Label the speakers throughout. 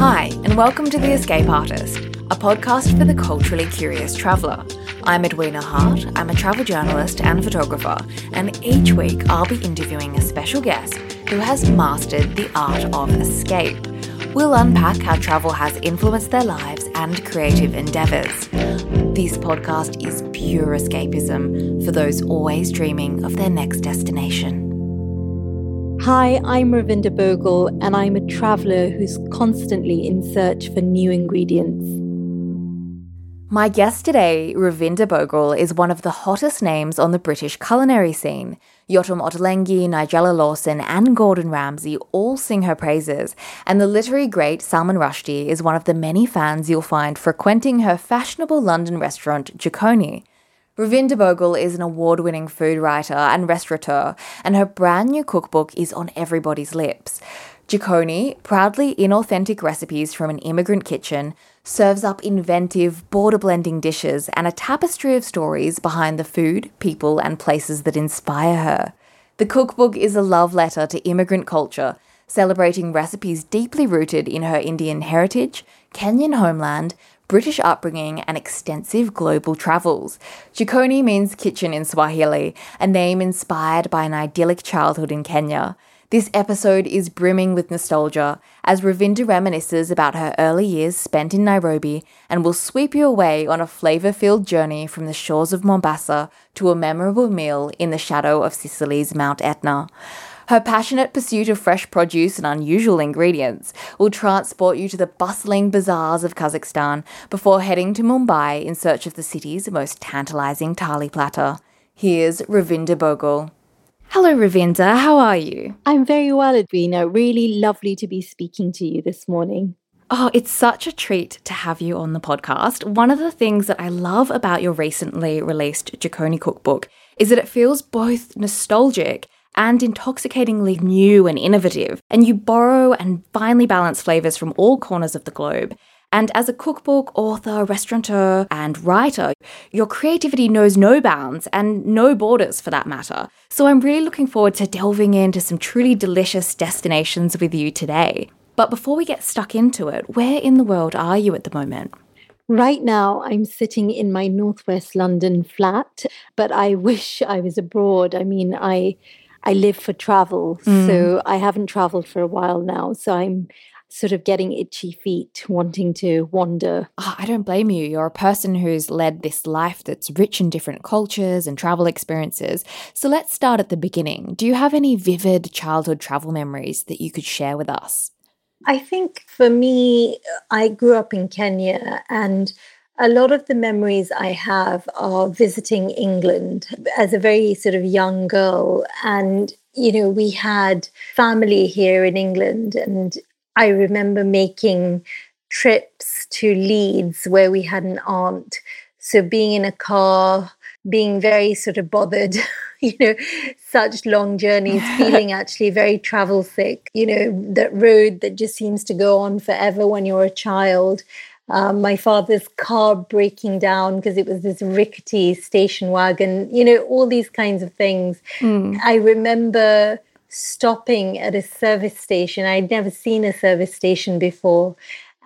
Speaker 1: Hi, and welcome to The Escape Artist, a podcast for the culturally curious traveller. I'm Edwina Hart, I'm a travel journalist and photographer, and each week I'll be interviewing a special guest who has mastered the art of escape. We'll unpack how travel has influenced their lives and creative endeavours. This podcast is pure escapism for those always dreaming of their next destination.
Speaker 2: Hi, I'm Ravinder Bhogal, and I'm a traveller who's constantly in search for new ingredients.
Speaker 1: My guest today, Ravinder Bhogal, is one of the hottest names on the British culinary scene. Yotam Ottolenghi, Nigella Lawson, and Gordon Ramsay all sing her praises, and the literary great Salman Rushdie is one of the many fans you'll find frequenting her fashionable London restaurant, Jikoni. Ravinder Bhogal is an award winning food writer and restaurateur, and her brand new cookbook is on everybody's lips. Jikoni, proudly inauthentic recipes from an immigrant kitchen, serves up inventive, border blending dishes and a tapestry of stories behind the food, people, and places that inspire her. The cookbook is a love letter to immigrant culture, celebrating recipes deeply rooted in her Indian heritage, Kenyan homeland, British upbringing, and extensive global travels. Jikoni means kitchen in Swahili, a name inspired by an idyllic childhood in Kenya. This episode is brimming with nostalgia as Ravinder reminisces about her early years spent in Nairobi and will sweep you away on a flavour filled journey from the shores of Mombasa to a memorable meal in the shadow of Sicily's Mount Etna. Her passionate pursuit of fresh produce and unusual ingredients will transport you to the bustling bazaars of Kazakhstan before heading to Mumbai in search of the city's most tantalizing thali platter. Here's Ravinder Bhogal. Hello, Ravinder. How are you?
Speaker 2: I'm very well, Edwina. Really lovely to be speaking to you this morning.
Speaker 1: Oh, it's such a treat to have you on the podcast. One of the things that I love about your recently released Jikoni cookbook is that it feels both nostalgic and intoxicatingly new and innovative, and you borrow and finely balance flavors from all corners of the globe. And as a cookbook, author, restaurateur, and writer, your creativity knows no bounds and no borders for that matter. So I'm really looking forward to delving into some truly delicious destinations with you today. But before we get stuck into it, where in the world are you at the moment?
Speaker 2: Right now, I'm sitting in my Northwest London flat, but I wish I was abroad. I mean, I I live for travel. Mm. So I haven't traveled for a while now. So I'm sort of getting itchy feet, wanting to wander.
Speaker 1: Oh, I don't blame you. You're a person who's led this life that's rich in different cultures and travel experiences. So let's start at the beginning. Do you have any vivid childhood travel memories that you could share with us?
Speaker 2: I think for me, I grew up in Kenya and a lot of the memories I have are visiting England as a very sort of young girl. And, you know, we had family here in England. And I remember making trips to Leeds where we had an aunt. So being in a car, being very sort of bothered, you know, such long journeys, feeling actually very travel sick, you know, that road that just seems to go on forever when you're a child um, my father's car breaking down because it was this rickety station wagon, you know, all these kinds of things. Mm. I remember stopping at a service station. I'd never seen a service station before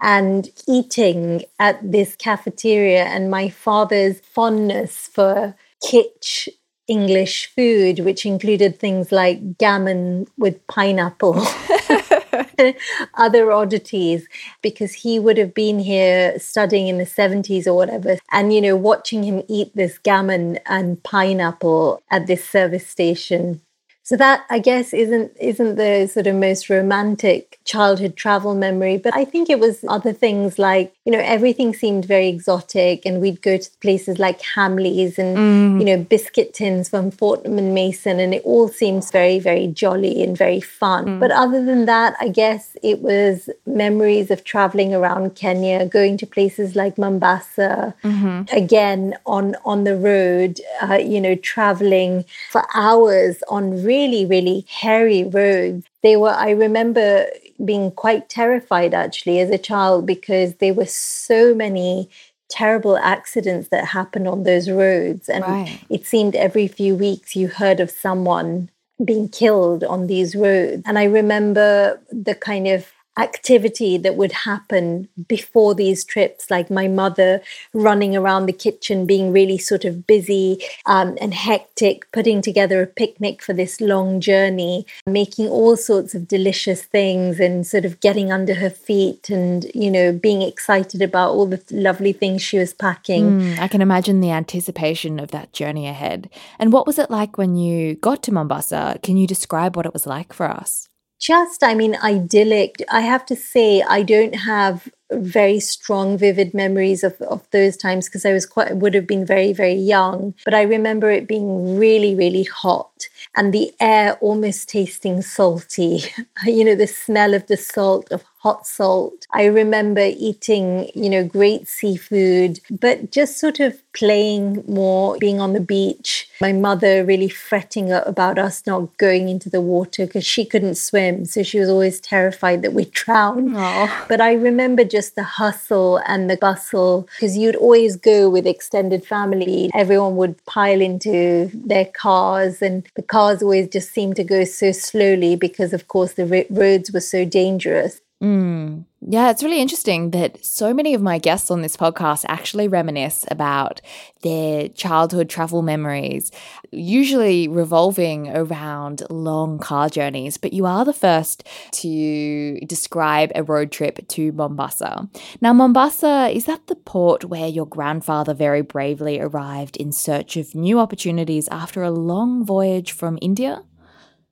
Speaker 2: and eating at this cafeteria and my father's fondness for kitsch English food, which included things like gammon with pineapple. other oddities because he would have been here studying in the 70s or whatever. And, you know, watching him eat this gammon and pineapple at this service station so that I guess isn't isn't the sort of most romantic childhood travel memory, but I think it was other things like, you know, everything seemed very exotic and we'd go to places like Hamleys and, mm. you know, biscuit tins from Fortnum and Mason and it all seems very, very jolly and very fun. Mm. But other than that, I guess it was memories of traveling around Kenya, going to places like Mombasa, mm-hmm. again on on the road, uh, you know, traveling for hours on really, really hairy roads. They were, I remember being quite terrified actually as a child because there were so many terrible accidents that happened on those roads. And right. it seemed every few weeks you heard of someone being killed on these roads. And I remember the kind of activity that would happen before these trips, like my mother running around the kitchen, being really sort of busy um, and hectic, putting together a picnic for this long journey, making all sorts of delicious things and sort of getting under her feet and, you know, being excited about all the lovely things she was packing.
Speaker 1: Mm, I can imagine the anticipation of that journey ahead. And what was it like when you got to Mombasa? Can you describe what it was like for us?
Speaker 2: Just, I mean, idyllic. I have to say, I don't have very strong, vivid memories of, of those times because I was quite, would have been very, very young. But I remember it being really, really hot and the air almost tasting salty. you know, the smell of the salt, of hot salt. I remember eating, you know, great seafood, but just sort of playing more, being on the beach. My mother really fretting about us not going into the water because she couldn't swim. So she was always terrified that we'd drown. Aww. But I remember just the hustle and the bustle because you'd always go with extended family. Everyone would pile into their cars, and the cars always just seemed to go so slowly because, of course, the roads were so dangerous.
Speaker 1: Mm. Yeah, it's really interesting that so many of my guests on this podcast actually reminisce about their childhood travel memories, usually revolving around long car journeys. But you are the first to describe a road trip to Mombasa. Now, Mombasa, is that the port where your grandfather very bravely arrived in search of new opportunities after a long voyage from India?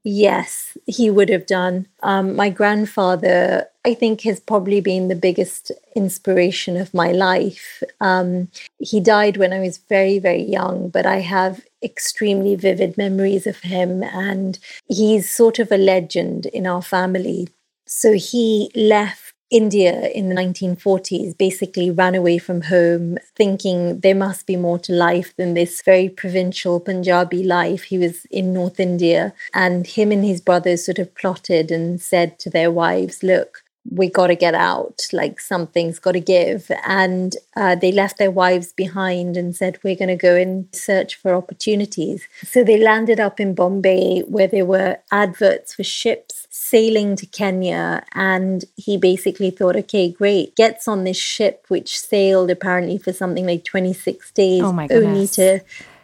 Speaker 2: Yes, he would have done. Um, my grandfather, I think, has probably been the biggest inspiration of my life. Um, he died when I was very, very young, but I have extremely vivid memories of him, and he's sort of a legend in our family. So he left India in the 1940s basically ran away from home, thinking there must be more to life than this very provincial Punjabi life. He was in North India, and him and his brothers sort of plotted and said to their wives, Look, we got to get out, like something's got to give. And uh, they left their wives behind and said, We're going to go and search for opportunities. So they landed up in Bombay where there were adverts for ships sailing to Kenya. And he basically thought, Okay, great. Gets on this ship, which sailed apparently for something like 26 days,
Speaker 1: oh only
Speaker 2: to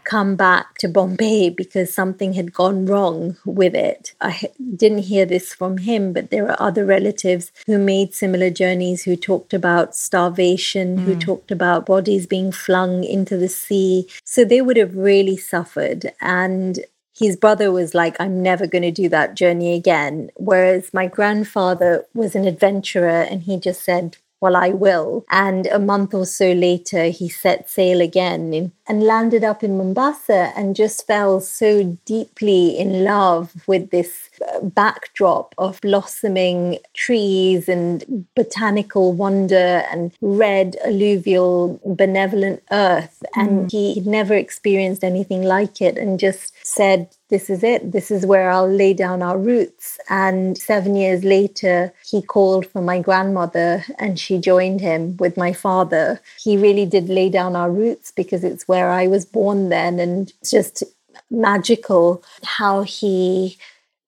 Speaker 2: come back to Bombay because something had gone wrong with it. I didn't hear this from him, but there are other relatives who made similar journeys who talked about starvation, mm. who hmm. talked about bodies being flung into the sea. So they would have really suffered. And his brother was like, I'm never going to do that journey again. Whereas my grandfather was an adventurer and he just said, well, I will. And a month or so later, he set sail again and landed up in Mombasa and just fell so deeply in love with this uh, backdrop of blossoming trees and botanical wonder and red, alluvial, benevolent earth. And mm. he never experienced anything like it and just said, this is it. This is where I'll lay down our roots. And seven years later, he called for my grandmother and she joined him with my father. He really did lay down our roots because it's where I was born then. And it's just magical how he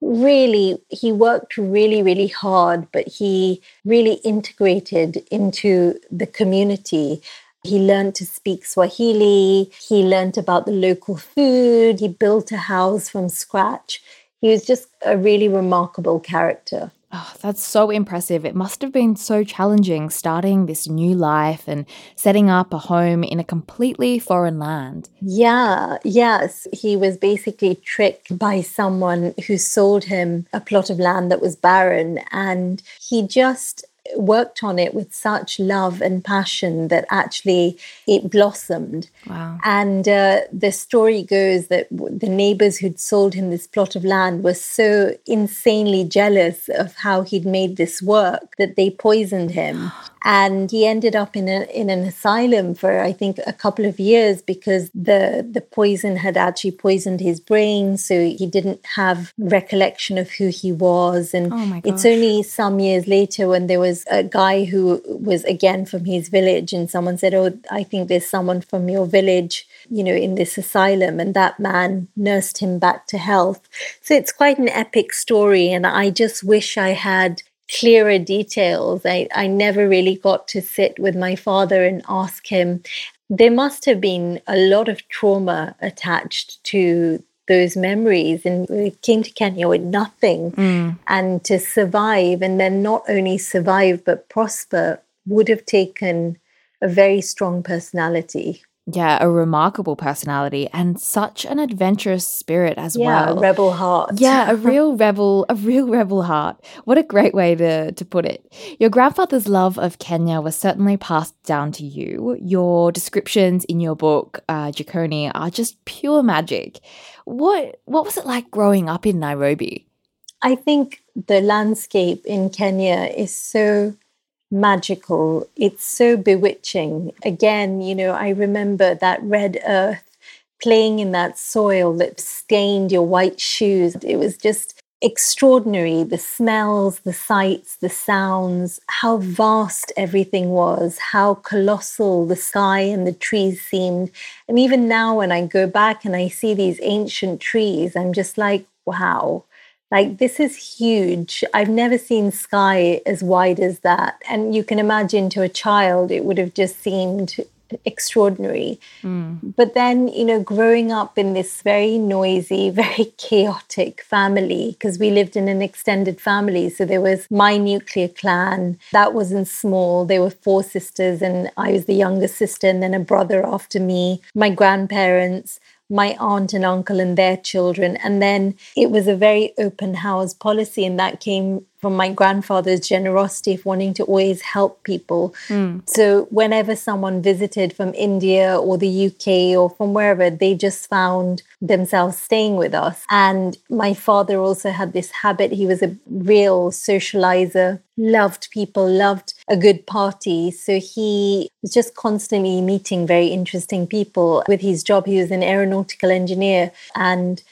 Speaker 2: really he worked really really hard but he really integrated into the community he learned to speak Swahili. He learned about the local food. He built a house from scratch. He was just a really remarkable character.
Speaker 1: Oh, that's so impressive. It must have been so challenging starting this new life and setting up a home in a completely foreign land.
Speaker 2: Yeah, yes. He was basically tricked by someone who sold him a plot of land that was barren. And he just worked on it with such love and passion that actually it blossomed.
Speaker 1: Wow.
Speaker 2: And uh, the story goes that the neighbors who'd sold him this plot of land were so insanely jealous of how he'd made this work that they poisoned him. and he ended up in a, in an asylum for I think a couple of years because the the poison had actually poisoned his brain, so he didn't have recollection of who he was. And
Speaker 1: oh
Speaker 2: it's only some years later when there was a guy who was again from his village, and someone said, "Oh, I think there's someone from your village." You know, in this asylum, and that man nursed him back to health. So it's quite an epic story, and I just wish I had clearer details. I, I never really got to sit with my father and ask him. There must have been a lot of trauma attached to those memories. And we came to Kenya with nothing. Mm. And to survive, and then not only survive, but prosper, would have taken a very strong personality.
Speaker 1: Yeah, a remarkable personality and such an adventurous spirit as well.
Speaker 2: yeah, rebel heart.
Speaker 1: Yeah, a real rebel, a real rebel heart. What a great way to, to put it. Your grandfather's love of Kenya was certainly passed down to you. Your descriptions in your book, uh, Jikoni, are just pure magic. What what was it like growing up in Nairobi?
Speaker 2: I think the landscape in Kenya is so magical. It's so bewitching. Again, you know, I remember that red earth playing in that soil that stained your white shoes. It was just extraordinary. The smells, the sights, the sounds, how vast everything was, how colossal the sky and the trees seemed. And even now, when I go back and I see these ancient trees, I'm just like, wow like, this is huge. I've never seen sky as wide as that. And you can imagine to a child, it would have just seemed extraordinary. Mm. But then, you know, growing up in this very noisy, very chaotic family, because we lived in an extended family. So there was my nuclear clan, that wasn't small. There were four sisters, and I was the youngest sister, and then a brother after me, my grandparents my aunt and uncle and their children. And then it was a very open house policy, and that came from my grandfather's generosity of wanting to always help people. Mm. So whenever someone visited from India or the UK or from wherever, they just found themselves staying with us. And my father also had this habit. He was a real socializer, loved people, loved a good party. So he was just constantly meeting very interesting people. With his job, he was an aeronautical engineer and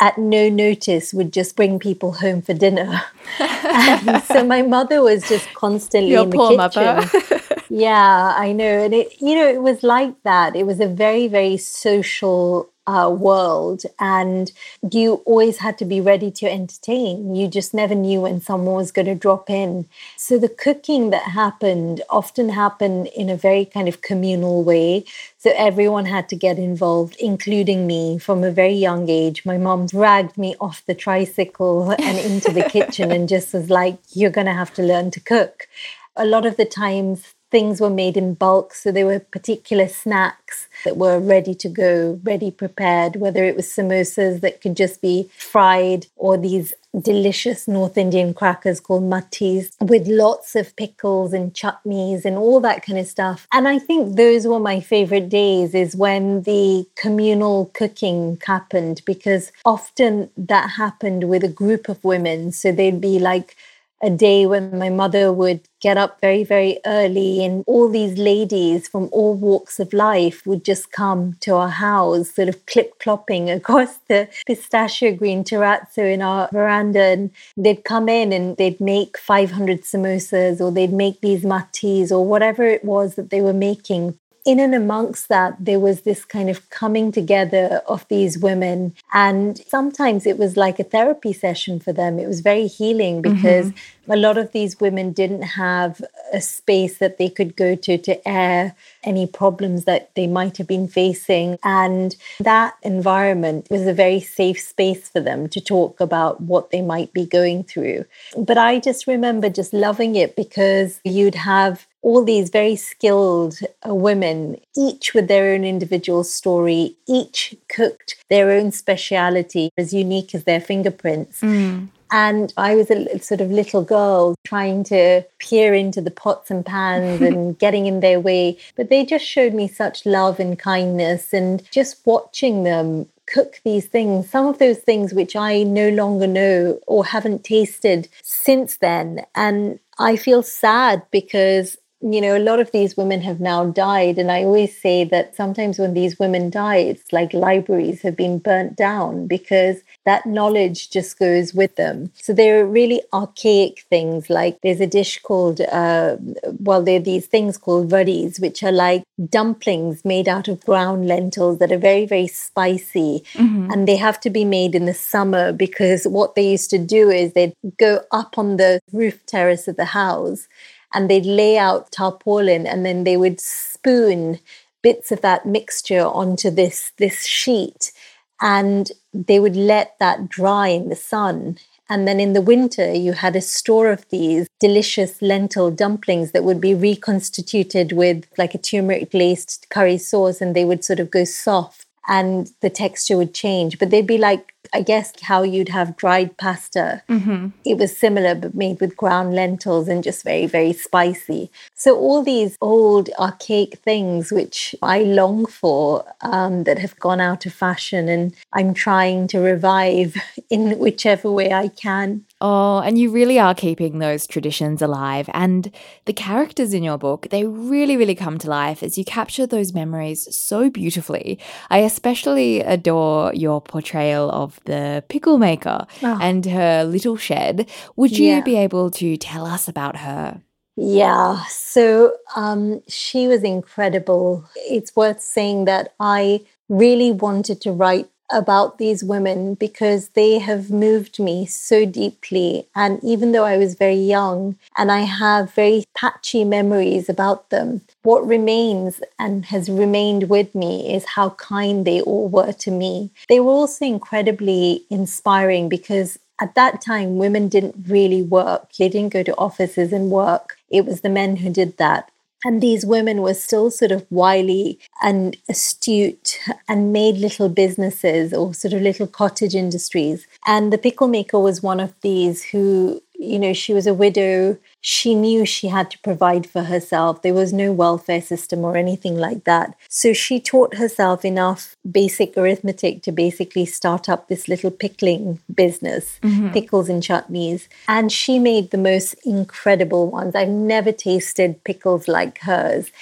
Speaker 2: at no notice would just bring people home for dinner. so my mother was just constantly
Speaker 1: Your
Speaker 2: in the
Speaker 1: poor
Speaker 2: kitchen. yeah, I know. And it you know, it was like that. It was a very, very social uh, world and you always had to be ready to entertain. You just never knew when someone was going to drop in. So the cooking that happened often happened in a very kind of communal way. So everyone had to get involved including me from a very young age. My mom dragged me off the tricycle and into the kitchen and just was like you're going to have to learn to cook. A lot of the times things were made in bulk. So there were particular snacks that were ready to go, ready prepared, whether it was samosas that could just be fried or these delicious North Indian crackers called mattis with lots of pickles and chutneys and all that kind of stuff. And I think those were my favorite days is when the communal cooking happened because often that happened with a group of women. So they'd be like a day when my mother would get up very, very early, and all these ladies from all walks of life would just come to our house, sort of clip clopping across the pistachio green terrazzo in our veranda. And they'd come in and they'd make 500 samosas, or they'd make these mattis, or whatever it was that they were making in and amongst that, there was this kind of coming together of these women. And sometimes it was like a therapy session for them. It was very healing because mm-hmm. A lot of these women didn't have a space that they could go to to air any problems that they might have been facing. And that environment was a very safe space for them to talk about what they might be going through. But I just remember just loving it because you'd have all these very skilled uh, women, each with their own individual story, each cooked their own speciality as unique as their fingerprints. Mm. And I was a sort of little girl trying to peer into the pots and pans and getting in their way. But they just showed me such love and kindness. And just watching them cook these things, some of those things which I no longer know or haven't tasted since then. And I feel sad because you know, a lot of these women have now died. And I always say that sometimes when these women die, it's like libraries have been burnt down because that knowledge just goes with them. So they're really archaic things. Like there's a dish called, uh, well, there are these things called varis, which are like dumplings made out of ground lentils that are very, very spicy. Mm-hmm. And they have to be made in the summer because what they used to do is they'd go up on the roof terrace of the house and they'd lay out tarpaulin and then they would spoon bits of that mixture onto this this sheet and they would let that dry in the sun. And then in the winter, you had a store of these delicious lentil dumplings that would be reconstituted with like a turmeric laced curry sauce, and they would sort of go soft and the texture would change. But they'd be like I guess how you'd have dried pasta. Mm-hmm. It was similar, but made with ground lentils and just very, very spicy. So, all these old archaic things which I long for um, that have gone out of fashion, and I'm trying to revive in whichever way I can.
Speaker 1: Oh, and you really are keeping those traditions alive. And the characters in your book, they really, really come to life as you capture those memories so beautifully. I especially adore your portrayal of the pickle maker oh. and her little shed. Would you yeah. be able to tell us about her?
Speaker 2: Yeah, so um, she was incredible. It's worth saying that I really wanted to write about these women because they have moved me so deeply. And even though I was very young and I have very patchy memories about them, what remains and has remained with me is how kind they all were to me. They were also incredibly inspiring because at that time, women didn't really work. They didn't go to offices and work. It was the men who did that. And these women were still sort of wily and astute and made little businesses or sort of little cottage industries. And the pickle maker was one of these who you know, she was a widow. She knew she had to provide for herself. There was no welfare system or anything like that. So she taught herself enough basic arithmetic to basically start up this little pickling business, mm-hmm. pickles and chutneys. And she made the most incredible ones. I've never tasted pickles like hers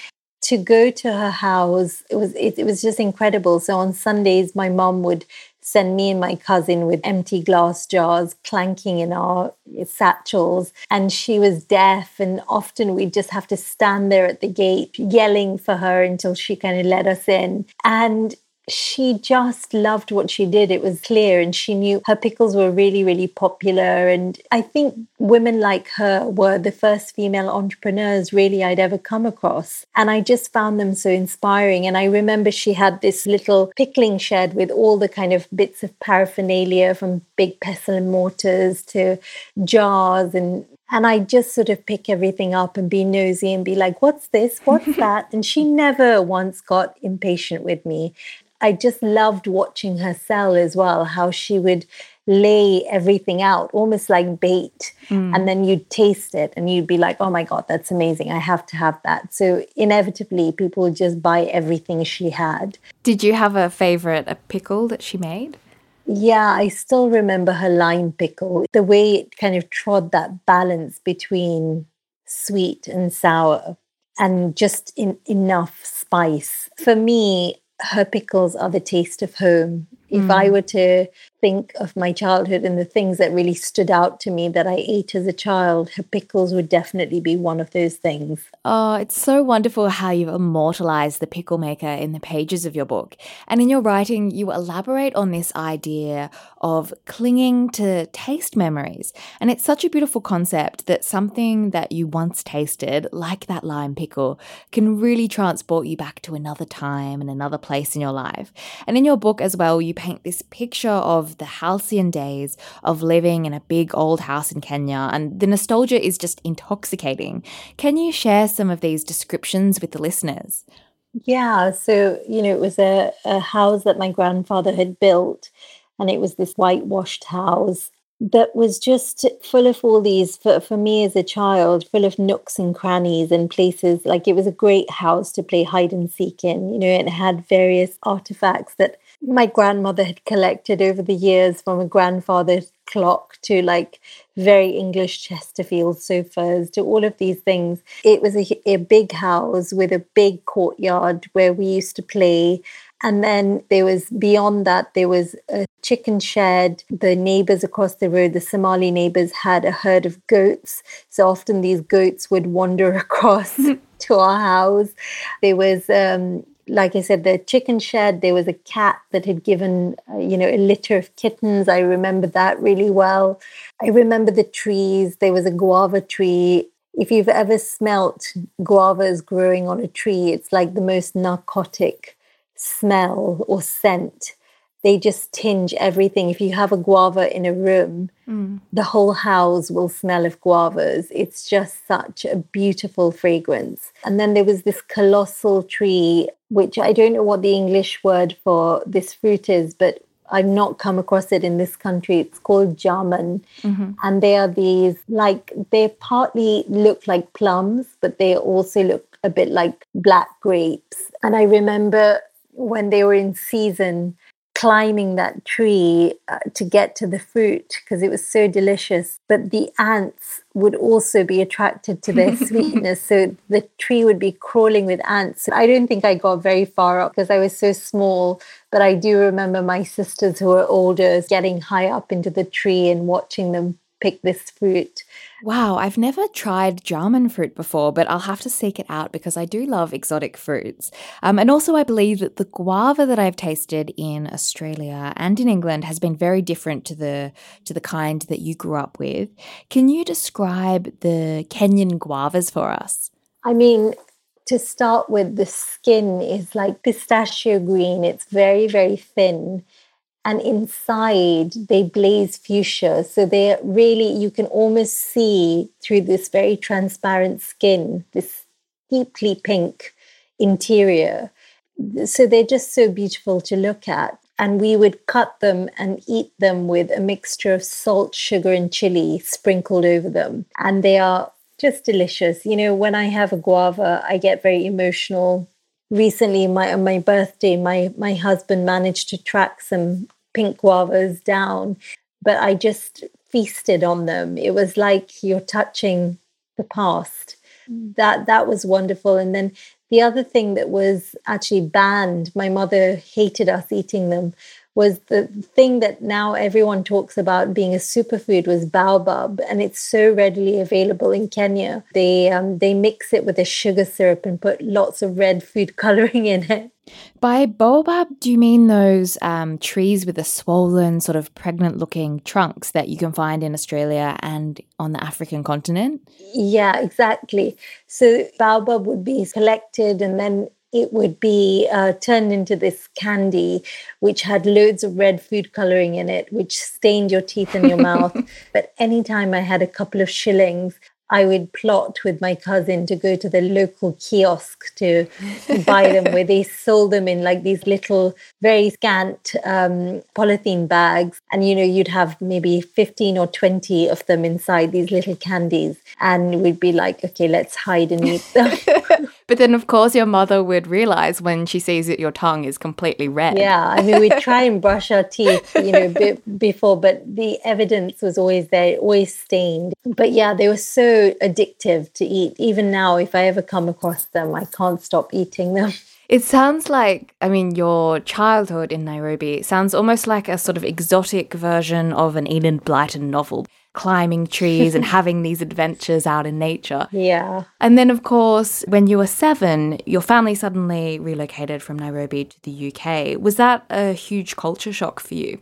Speaker 2: to go to her house it was it, it was just incredible so on sundays my mom would send me and my cousin with empty glass jars clanking in our satchels. And she was deaf, and often we'd just have to stand there at the gate yelling for her until she kind of let us in. And she just loved what she did. It was clear, and she knew her pickles were really, really popular. And I think women like her were the first female entrepreneurs really I'd ever come across. And I just found them so inspiring. And I remember she had this little pickling shed with all the kind of bits of paraphernalia from big pestle and mortars to jars and and I just sort of pick everything up and be nosy and be like, what's this? What's that? And she never once got impatient with me. I just loved watching her sell as well, how she would lay everything out almost like bait mm. and then you'd taste it and you'd be like oh my god that's amazing. I have to have that. So inevitably people would just buy everything she had.
Speaker 1: Did you have a favorite a pickle that she made?
Speaker 2: Yeah i still remember her lime pickle. The way it kind of trod that balance between sweet and sour and just in enough spice. For me her pickles are the taste of home. If mm. I were to think of my childhood and the things that really stood out to me that I ate as a child, her pickles would definitely be one of those things.
Speaker 1: Oh, it's so wonderful how you've immortalized the pickle maker in the pages of your book. And in your writing, you elaborate on this idea of clinging to taste memories. And it's such a beautiful concept that something that you once tasted, like that lime pickle, can really transport you back to another time and another place in your life. And in your book as well, you paint this picture of the halcyon days of living in a big old house in Kenya, and the nostalgia is just intoxicating. Can you share some of these descriptions with the listeners?
Speaker 2: Yeah, so, you know, it was a, a house that my grandfather had built, and it was this whitewashed house that was just full of all these for, for me as a child full of nooks and crannies and places like it was a great house to play hide and seek in you know it had various artifacts that my grandmother had collected over the years from a grandfather's clock to like very English Chesterfield sofas to all of these things. It was a, a big house with a big courtyard where we used to play. And then there was beyond that, there was a chicken shed. The neighbors across the road, the Somali neighbors, had a herd of goats. So often these goats would wander across to our house. There was um, like I said, the chicken shed, there was a cat that had given, uh, you know, a litter of kittens. I remember that really well. I remember the trees. There was a guava tree. If you've ever smelt guavas growing on a tree, it's like the most narcotic smell or scent they just tinge everything. If you have a guava in a room, mm. the whole house will smell of guavas. It's just such a beautiful fragrance. And then there was this colossal tree, which I don't know what the English word for this fruit is, but I've not come across it in this country. It's called jamun. Mm-hmm. And they are these, like, they partly look like plums, but they also look a bit like black grapes. And I remember when they were in season, climbing that tree uh, to get to the fruit because it was so delicious. But the ants would also be attracted to their sweetness. So the tree would be crawling with ants. I don't think I got very far up because I was so small. But I do remember my sisters who were older getting high up into the tree and watching them pick this fruit.
Speaker 1: Wow, I've never tried jamun fruit before, but I'll have to seek it out because I do love exotic fruits. Um, and also, I believe that the guava that I've tasted in Australia and in England has been very different to the to the kind that you grew up with. Can you describe the Kenyan guavas for us?
Speaker 2: I mean, to start with, the skin is like pistachio green. It's very, very thin and inside they blaze fuchsia. So they're really, you can almost see through this very transparent skin, this deeply pink interior. So they're just so beautiful to look at. And we would cut them and eat them with a mixture of salt, sugar, and chili sprinkled over them. And they are just delicious. You know, when I have a guava, I get very emotional recently my on my birthday my my husband managed to track some pink guavas down, but I just feasted on them. It was like you're touching the past. Mm. That that was wonderful. And then the other thing that was actually banned, my mother hated us eating them, was the thing that now everyone talks about being a superfood was baobab, and it's so readily available in Kenya. They um, they mix it with a sugar syrup and put lots of red food coloring in it.
Speaker 1: By baobab, do you mean those um, trees with the swollen, sort of pregnant looking trunks that you can find in Australia and on the African continent?
Speaker 2: Yeah, exactly. So, baobab would be collected and then it would be uh, turned into this candy which had loads of red food coloring in it which stained your teeth and your mouth but anytime i had a couple of shillings I would plot with my cousin to go to the local kiosk to buy them, where they sold them in like these little, very scant um, polythene bags. And, you know, you'd have maybe 15 or 20 of them inside these little candies. And we'd be like, okay, let's hide and eat them.
Speaker 1: but then, of course, your mother would realize when she sees that your tongue is completely red.
Speaker 2: Yeah. I mean, we'd try and brush our teeth, you know, b- before, but the evidence was always there, always stained. But yeah, they were so addictive to eat. Even now, if I ever come across them, I can't stop eating them.
Speaker 1: It sounds like, I mean, your childhood in Nairobi sounds almost like a sort of exotic version of an Enid Blyton novel, climbing trees and having these adventures out in nature.
Speaker 2: Yeah.
Speaker 1: And then, of course, when you were seven, your family suddenly relocated from Nairobi to the UK. Was that a huge culture shock for you?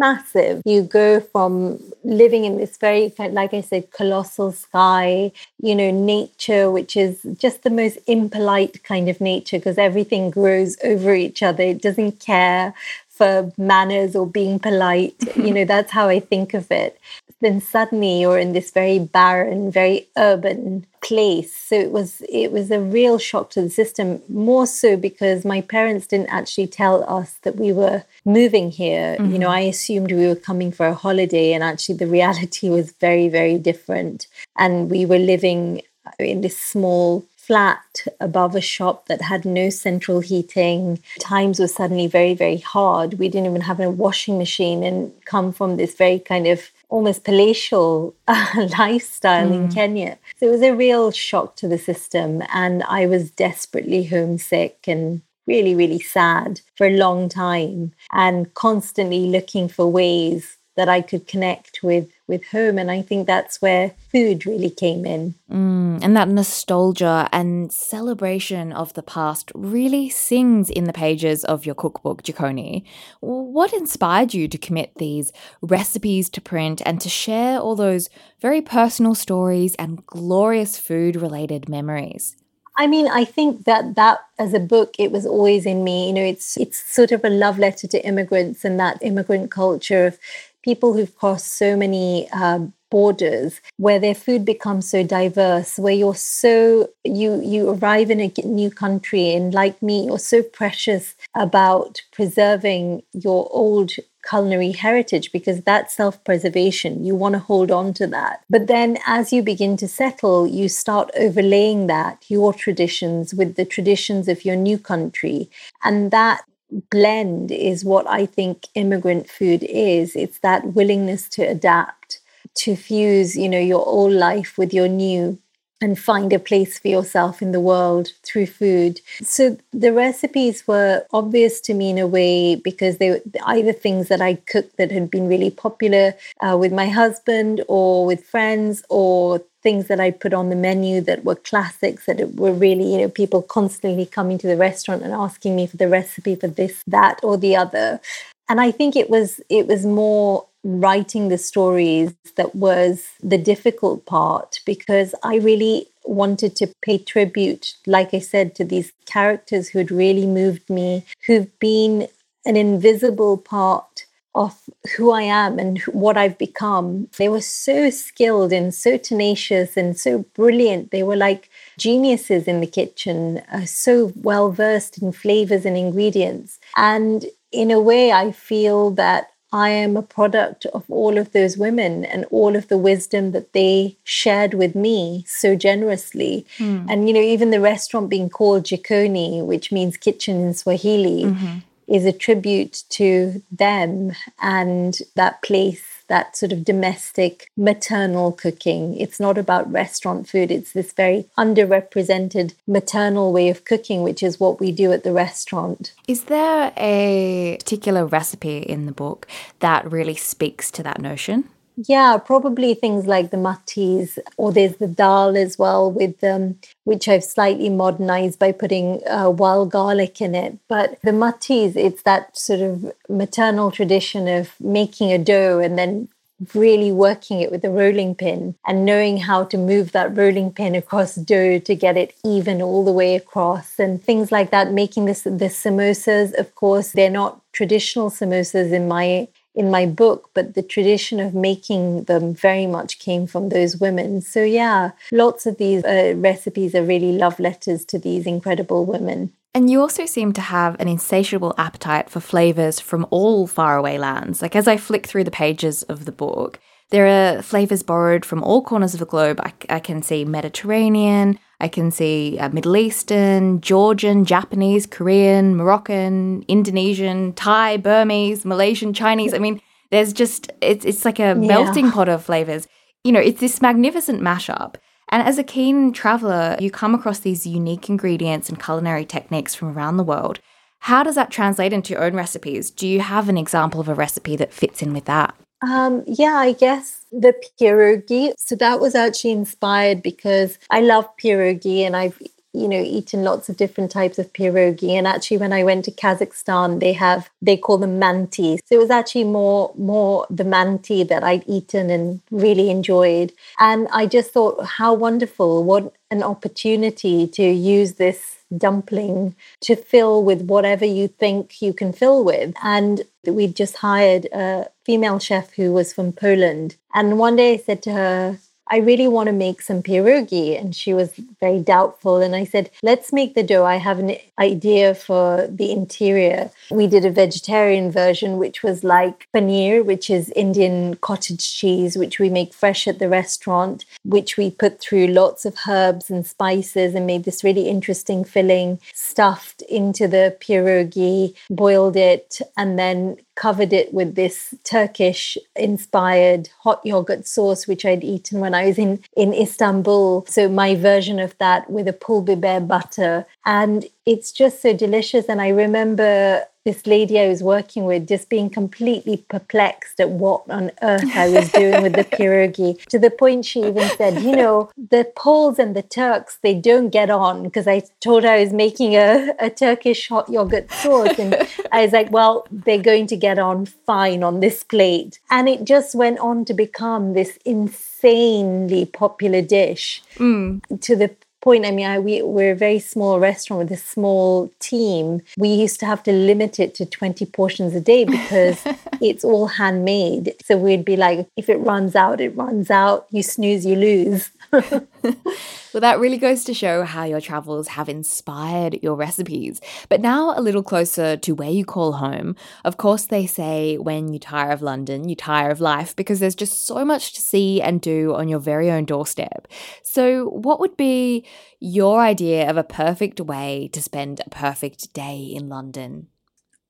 Speaker 2: massive. You go from living in this very, like I said, colossal sky, you know, nature, which is just the most impolite kind of nature because everything grows over each other. It doesn't care for manners or being polite. you know, that's how I think of it. Then suddenly you're in this very barren, very urban place. So it was it was a real shock to the system, more so because my parents didn't actually tell us that we were moving here. Mm-hmm. You know, mm-hmm. I assumed we were coming for a holiday, and actually the reality was very, very different. And we were living in this small flat above a shop that had no central heating. Times were suddenly very, very hard. We didn't even have a washing machine and come from this very kind of almost palatial uh, lifestyle mm. in Kenya. So it was a real shock to the system. And I was desperately homesick and really, really sad for a long time and constantly looking for ways that I could connect with with home and I think that's where food really came in.
Speaker 1: Mm, and that nostalgia and celebration of the past really sings in the pages of your cookbook Jikoni. What inspired you to commit these recipes to print and to share all those very personal stories and glorious food related memories?
Speaker 2: I mean, I think that that as a book, it was always in me. You know, it's it's sort of a love letter to immigrants and that immigrant culture of people who've crossed so many uh, borders where their food becomes so diverse where you're so you you arrive in a new country and like me you're so precious about preserving your old culinary heritage because that's self preservation. You want to hold on to that. But then as you begin to settle, you start overlaying that, your traditions, with the traditions of your new country. And that blend is what I think immigrant food is. It's that willingness to adapt, to fuse, you know, your old life with your new and find a place for yourself in the world through food. So the recipes were obvious to me in a way because they were either things that I cooked that had been really popular uh, with my husband or with friends or things that I put on the menu that were classics that were really, you know, people constantly coming to the restaurant and asking me for the recipe for this, that, or the other. And I think it was it was more writing the stories that was the difficult part because I really wanted to pay tribute, like I said, to these characters who had really moved me, who've been an invisible part of who I am and what I've become. They were so skilled and so tenacious and so brilliant. They were like geniuses in the kitchen, uh, so well versed in flavors and ingredients. And in a way, I feel that I am a product of all of those women and all of the wisdom that they shared with me so generously. Mm. And, you know, even the restaurant being called Jikoni, which means kitchen in Swahili, mm-hmm is a tribute to them and that place that sort of domestic maternal cooking. It's not about restaurant food, it's this very underrepresented maternal way of cooking, which is what we do at the restaurant.
Speaker 1: Is there a particular recipe in the book that really speaks to that notion?
Speaker 2: Yeah, probably things like the mattis, or there's the dal as well, with um, which I've slightly modernized by putting uh, wild garlic in it. But the mattis, it's that sort of maternal tradition of making a dough and then really working it with a rolling pin and knowing how to move that rolling pin across dough to get it even all the way across and things like that making this the samosas of course they're not traditional samosas in my in my book, but the tradition of making them very much came from those women. So, yeah, lots of these uh, recipes are really love letters to these incredible women.
Speaker 1: And you also seem to have an insatiable appetite for flavors from all faraway lands. Like, as I flick through the pages of the book, there are flavors borrowed from all corners of the globe. I, I can see Mediterranean, I can see uh, Middle Eastern, Georgian, Japanese, Korean, Moroccan, Indonesian, Thai, Burmese, Malaysian, Chinese. I mean, there's just, it's, it's like a yeah. melting pot of flavors. You know, it's this magnificent mashup. And as a keen traveler, you come across these unique ingredients and culinary techniques from around the world. How does that translate into your own recipes? Do you have an example of a recipe that fits in with that?
Speaker 2: Um, yeah, I guess the pierogi. So that was actually inspired because I love pierogi and I've you know eaten lots of different types of pierogi and actually when i went to kazakhstan they have they call them manti so it was actually more more the manti that i'd eaten and really enjoyed and i just thought how wonderful what an opportunity to use this dumpling to fill with whatever you think you can fill with. And we just hired a female chef who was from Poland. And one day I said to her, I really want to make some pierogi. And she was very doubtful. And I said, let's make the dough. I have an idea for the interior. We did a vegetarian version, which was like paneer, which is Indian cottage cheese, which we make fresh at the restaurant, which we put through lots of herbs and spices and made this really interesting filling, stuffed into the pierogi, boiled it, and then covered it with this Turkish inspired hot yogurt sauce, which I'd eaten when I was in, in Istanbul. So, my version of that with a pul biber butter. And it's just so delicious. And I remember this lady I was working with just being completely perplexed at what on earth I was doing with the pierogi to the point she even said, you know, the Poles and the Turks, they don't get on because I told her I was making a, a Turkish hot yogurt sauce. And I was like, well, they're going to get on fine on this plate. And it just went on to become this insanely popular dish mm. to the point i mean I, we, we're a very small restaurant with a small team. We used to have to limit it to 20 portions a day because it's all handmade. So we'd be like if it runs out it runs out. You snooze you lose
Speaker 1: well, that really goes to show how your travels have inspired your recipes. But now, a little closer to where you call home. Of course, they say when you tire of London, you tire of life because there's just so much to see and do on your very own doorstep. So, what would be your idea of a perfect way to spend a perfect day in London?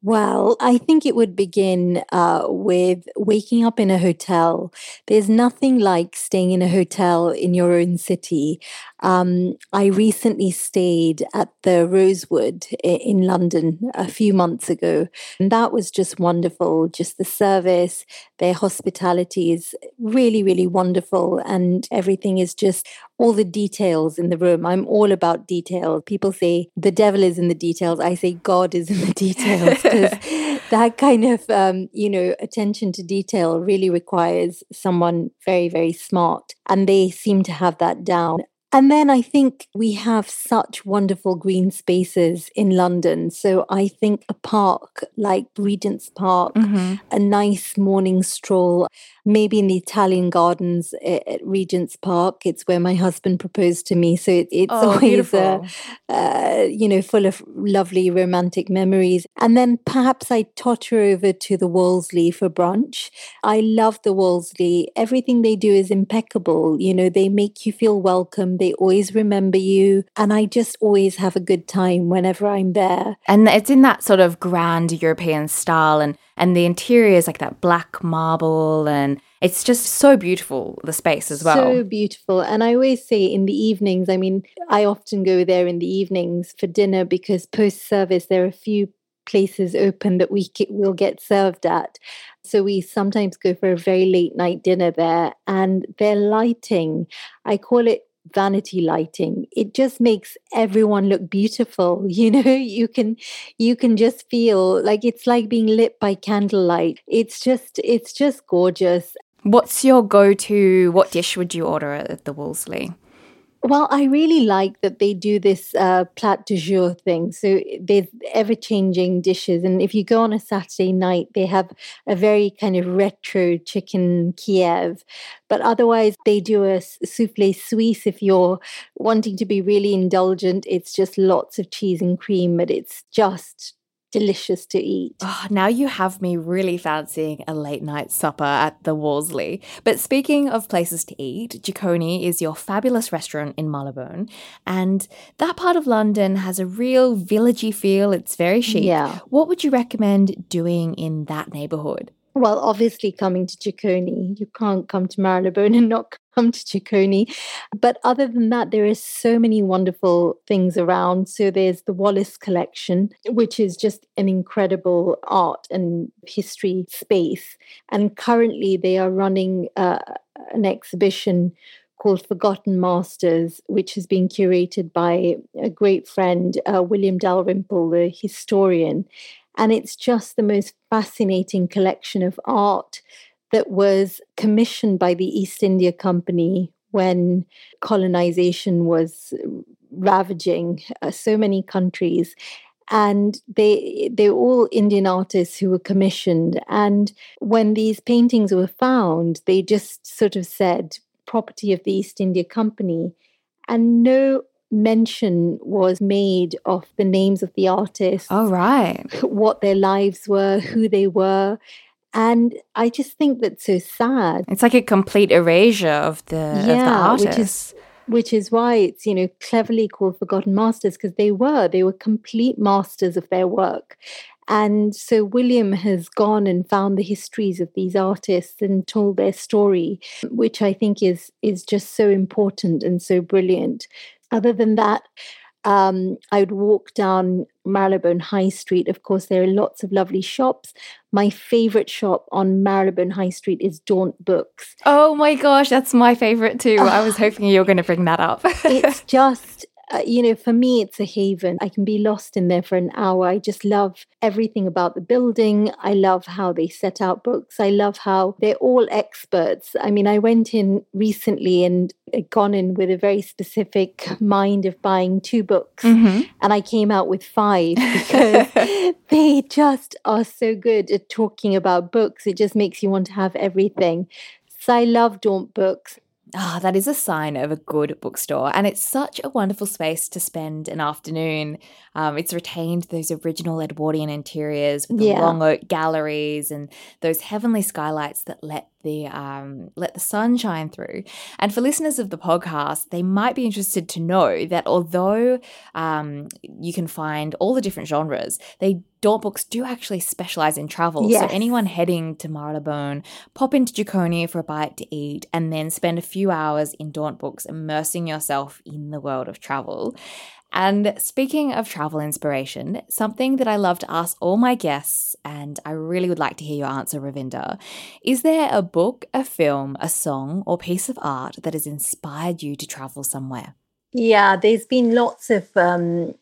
Speaker 2: Well, I think it would begin uh, with waking up in a hotel. There's nothing like staying in a hotel in your own city. Um, I recently stayed at the Rosewood in London a few months ago, and that was just wonderful. Just the service, their hospitality is really, really wonderful, and everything is just all the details in the room. I'm all about details. People say the devil is in the details. I say God is in the details because that kind of, um, you know, attention to detail really requires someone very, very smart. And they seem to have that down. And then I think we have such wonderful green spaces in London. So I think a park like Regent's Park, mm-hmm. a nice morning stroll, maybe in the Italian gardens at Regent's Park. It's where my husband proposed to me. So it, it's oh, always, uh, uh, you know, full of lovely romantic memories. And then perhaps I totter over to the Wolseley for brunch. I love the Wolseley. Everything they do is impeccable. You know, they make you feel welcome they always remember you. And I just always have a good time whenever I'm there.
Speaker 1: And it's in that sort of grand European style and and the interior is like that black marble and it's just so beautiful the space as well
Speaker 2: so beautiful and i always say in the evenings i mean i often go there in the evenings for dinner because post service there are a few places open that we will get served at so we sometimes go for a very late night dinner there and their lighting i call it vanity lighting. It just makes everyone look beautiful you know? You can you can just feel like it's like being lit by candlelight. It's just it's just gorgeous.
Speaker 1: What's your go-to what dish would you order at the wolseley
Speaker 2: well, I really like that they do this uh, plat du jour thing. So there's ever changing dishes. And if you go on a Saturday night, they have a very kind of retro chicken Kiev. But otherwise, they do a souffle suisse. If you're wanting to be really indulgent, it's just lots of cheese and cream, but it's just delicious to eat.
Speaker 1: Oh, now you have me really fancying a late night supper at the Wolseley. But speaking of places to eat, Jikoni is your fabulous restaurant in Marylebone. And that part of London has a real villagey feel. It's very chic.
Speaker 2: Yeah.
Speaker 1: What would you recommend doing in that neighborhood?
Speaker 2: Well, obviously, coming to Jikoni, you can't come to Marylebone and not come to Jikoni. But other than that, there is so many wonderful things around. So there's the Wallace Collection, which is just an incredible art and history space. And currently, they are running uh, an exhibition called Forgotten Masters, which has been curated by a great friend, uh, William Dalrymple, the historian. And it's just the most fascinating collection of art that was commissioned by the East India Company when colonization was ravaging uh, so many countries and they they're all Indian artists who were commissioned. And when these paintings were found, they just sort of said property of the East India Company, and no mention was made of the names of the artists.
Speaker 1: Oh, right.
Speaker 2: What their lives were, who they were. And I just think that's so sad.
Speaker 1: It's like a complete erasure of the, yeah, of the artists.
Speaker 2: Which is, which is why it's, you know, cleverly called Forgotten Masters, because they were, they were complete masters of their work. And so William has gone and found the histories of these artists and told their story, which I think is is just so important and so brilliant. Other than that, um, I would walk down Marylebone High Street. Of course, there are lots of lovely shops. My favorite shop on Marylebone High Street is Daunt Books.
Speaker 1: Oh my gosh, that's my favorite too. I was hoping you were going to bring that up.
Speaker 2: it's just uh, you know, for me, it's a haven. I can be lost in there for an hour. I just love everything about the building. I love how they set out books. I love how they're all experts. I mean, I went in recently and gone in with a very specific mind of buying two books, mm-hmm. and I came out with five because they just are so good at talking about books. It just makes you want to have everything. So I love Daunt Books.
Speaker 1: Ah, oh, that is a sign of a good bookstore. And it's such a wonderful space to spend an afternoon. Um, it's retained those original Edwardian interiors with the yeah. long oak galleries and those heavenly skylights that let the um, let the sun shine through. And for listeners of the podcast, they might be interested to know that although um, you can find all the different genres, they Daunt Books do actually specialize in travel. Yes. So anyone heading to Marylebone, pop into Jikoni for a bite to eat, and then spend a few hours in Daunt Books immersing yourself in the world of travel. And speaking of travel inspiration, something that I love to ask all my guests, and I really would like to hear your answer, Ravinder. Is there a book, a film, a song, or piece of art that has inspired you to travel somewhere?
Speaker 2: Yeah, there's been lots of um,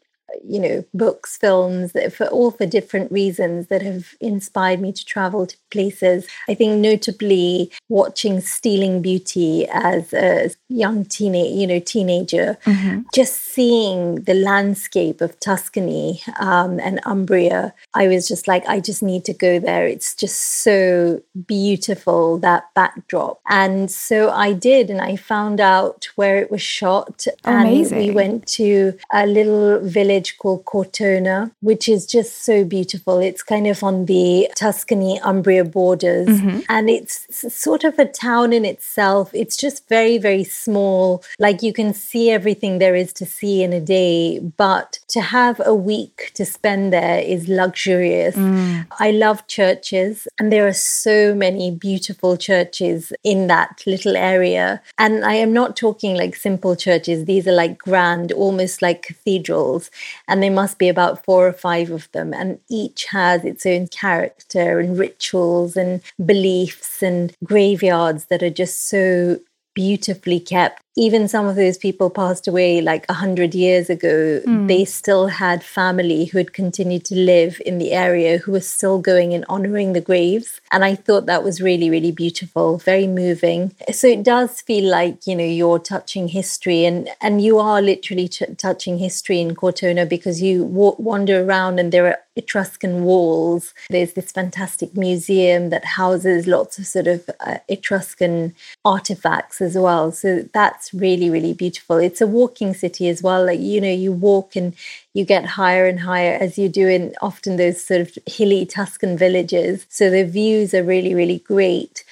Speaker 2: you know books films for all for different reasons that have inspired me to travel to places i think notably watching stealing beauty as a young teenage you know teenager mm-hmm. just seeing the landscape of tuscany um, and umbria i was just like i just need to go there it's just so beautiful that backdrop and so i did and i found out where it was shot
Speaker 1: Amazing.
Speaker 2: and we went to a little village village called Cortona, which is just so beautiful. It's kind of on the Tuscany Umbria borders. Mm-hmm. And it's sort of a town in itself. It's just very, very small. Like you can see everything there is to see in a day. But to have a week to spend there is luxurious. Mm. I love churches, and there are so many beautiful churches in that little area. And I am not talking like simple churches, these are like grand, almost like cathedrals and there must be about four or five of them and each has its own character and rituals and beliefs and graveyards that are just so beautifully kept even some of those people passed away like a hundred years ago, mm. they still had family who had continued to live in the area who were still going and honoring the graves. And I thought that was really, really beautiful, very moving. So it does feel like, you know, you're touching history and, and you are literally t- touching history in Cortona because you w- wander around and there are Etruscan walls. There's this fantastic museum that houses lots of sort of uh, Etruscan artifacts as well. So that's really really beautiful. It's a walking city as well. Like you know you walk and you get higher and higher as you do in often those sort of hilly tuscan villages. So the views are really really great.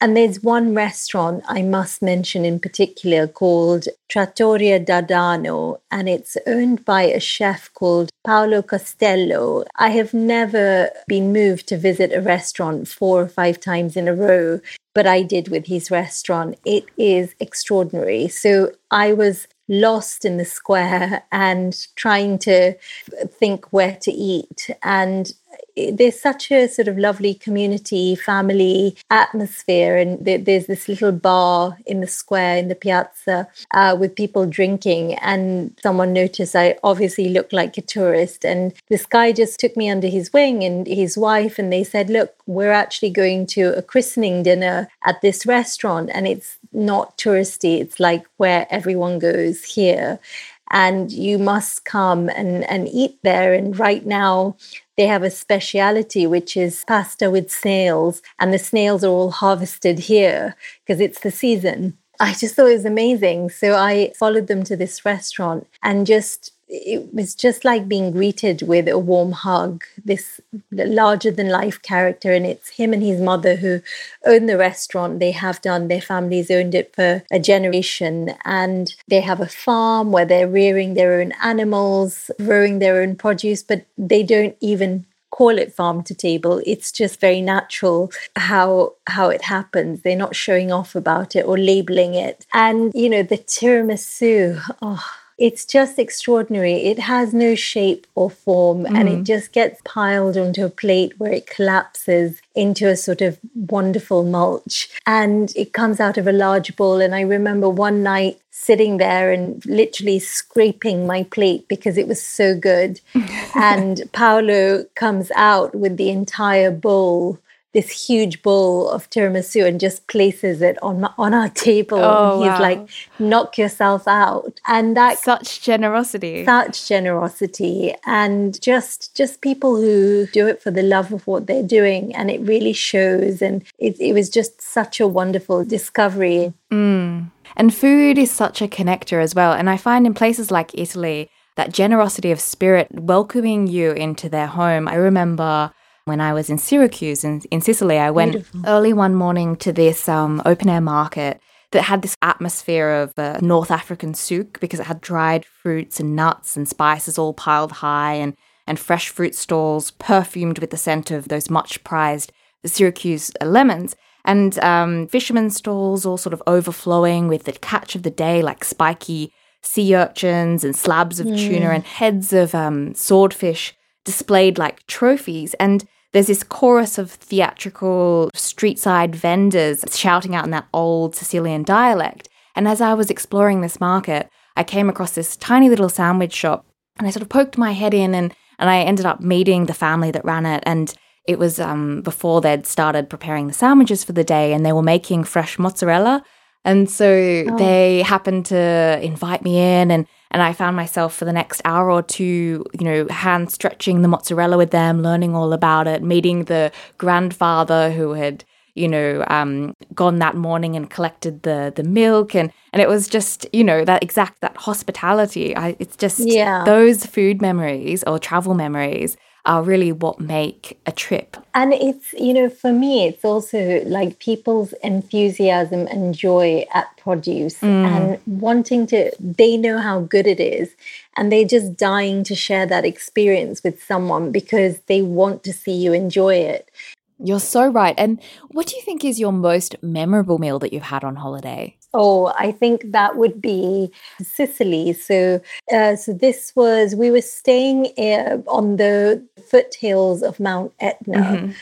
Speaker 2: And there's one restaurant I must mention in particular called Trattoria Dardano, and it's owned by a chef called Paolo Costello. I have never been moved to visit a restaurant four or five times in a row but I did with his restaurant. It is extraordinary. So I was lost in the square and trying to think where to eat. And there's such a sort of lovely community family atmosphere and there's this little bar in the square in the piazza uh, with people drinking and someone noticed i obviously looked like a tourist. And this guy just took me under his wing and his wife and they said look we're actually going to a christening dinner at this restaurant and it's not touristy. It's like where everyone goes here and you must come and, and eat there. And right now, they have a speciality, which is pasta with snails, and the snails are all harvested here because it's the season. I just thought it was amazing. So I followed them to this restaurant and just it was just like being greeted with a warm hug this larger than life character and it's him and his mother who own the restaurant. They have done their families owned it for a generation and they have a farm where they're rearing their own animals growing their own produce but they don't even call it farm to table. It's just very natural how how it happens. They're not showing off about it or labeling it. And you know the tiramisu oh it's just extraordinary. It has no shape or form mm. and it mm. just gets piled onto a plate where it collapses into a sort of wonderful mulch and it comes out of a large bowl. And I remember one night sitting there and literally scraping my plate because it was so good. and Paolo comes out with the entire bowl this huge bowl of tiramisu and just places it on my, on our table. Oh, and he's wow. like, "Knock yourself out!" And that
Speaker 1: such generosity,
Speaker 2: such generosity, and just just people who do it for the love of what they're doing, and it really shows. And it, it was just such a wonderful discovery.
Speaker 1: Mm. And food is such a connector as well. And I find in places like Italy that generosity of spirit welcoming you into their home. I remember when I was in Syracuse in, in Sicily, I went Beautiful. early one morning to this um, open air market that had this atmosphere of uh, North African souk because it had dried fruits and nuts and spices all piled high and, and fresh fruit stalls perfumed with the scent of those much prized Syracuse lemons and um, fishermen stalls all sort of overflowing with the catch of the day like spiky sea urchins and slabs of mm. tuna and heads of um, swordfish displayed like trophies. And there's this chorus of theatrical street side vendors shouting out in that old Sicilian dialect. And as I was exploring this market, I came across this tiny little sandwich shop and I sort of poked my head in and, and I ended up meeting the family that ran it. And it was um, before they'd started preparing the sandwiches for the day and they were making fresh mozzarella. And so oh. they happened to invite me in and and I found myself for the next hour or two, you know, hand stretching the mozzarella with them, learning all about it, meeting the grandfather who had, you know, um, gone that morning and collected the the milk, and and it was just, you know, that exact that hospitality. I, it's just yeah. those food memories or travel memories are really what make a trip.
Speaker 2: And it's, you know, for me, it's also like people's enthusiasm and joy at produce mm. and wanting to, they know how good it is. And they're just dying to share that experience with someone because they want to see you enjoy it.
Speaker 1: You're so right. And what do you think is your most memorable meal that you've had on holiday?
Speaker 2: Oh, I think that would be Sicily. So, uh, so this was we were staying uh, on the foothills of Mount Etna, mm-hmm.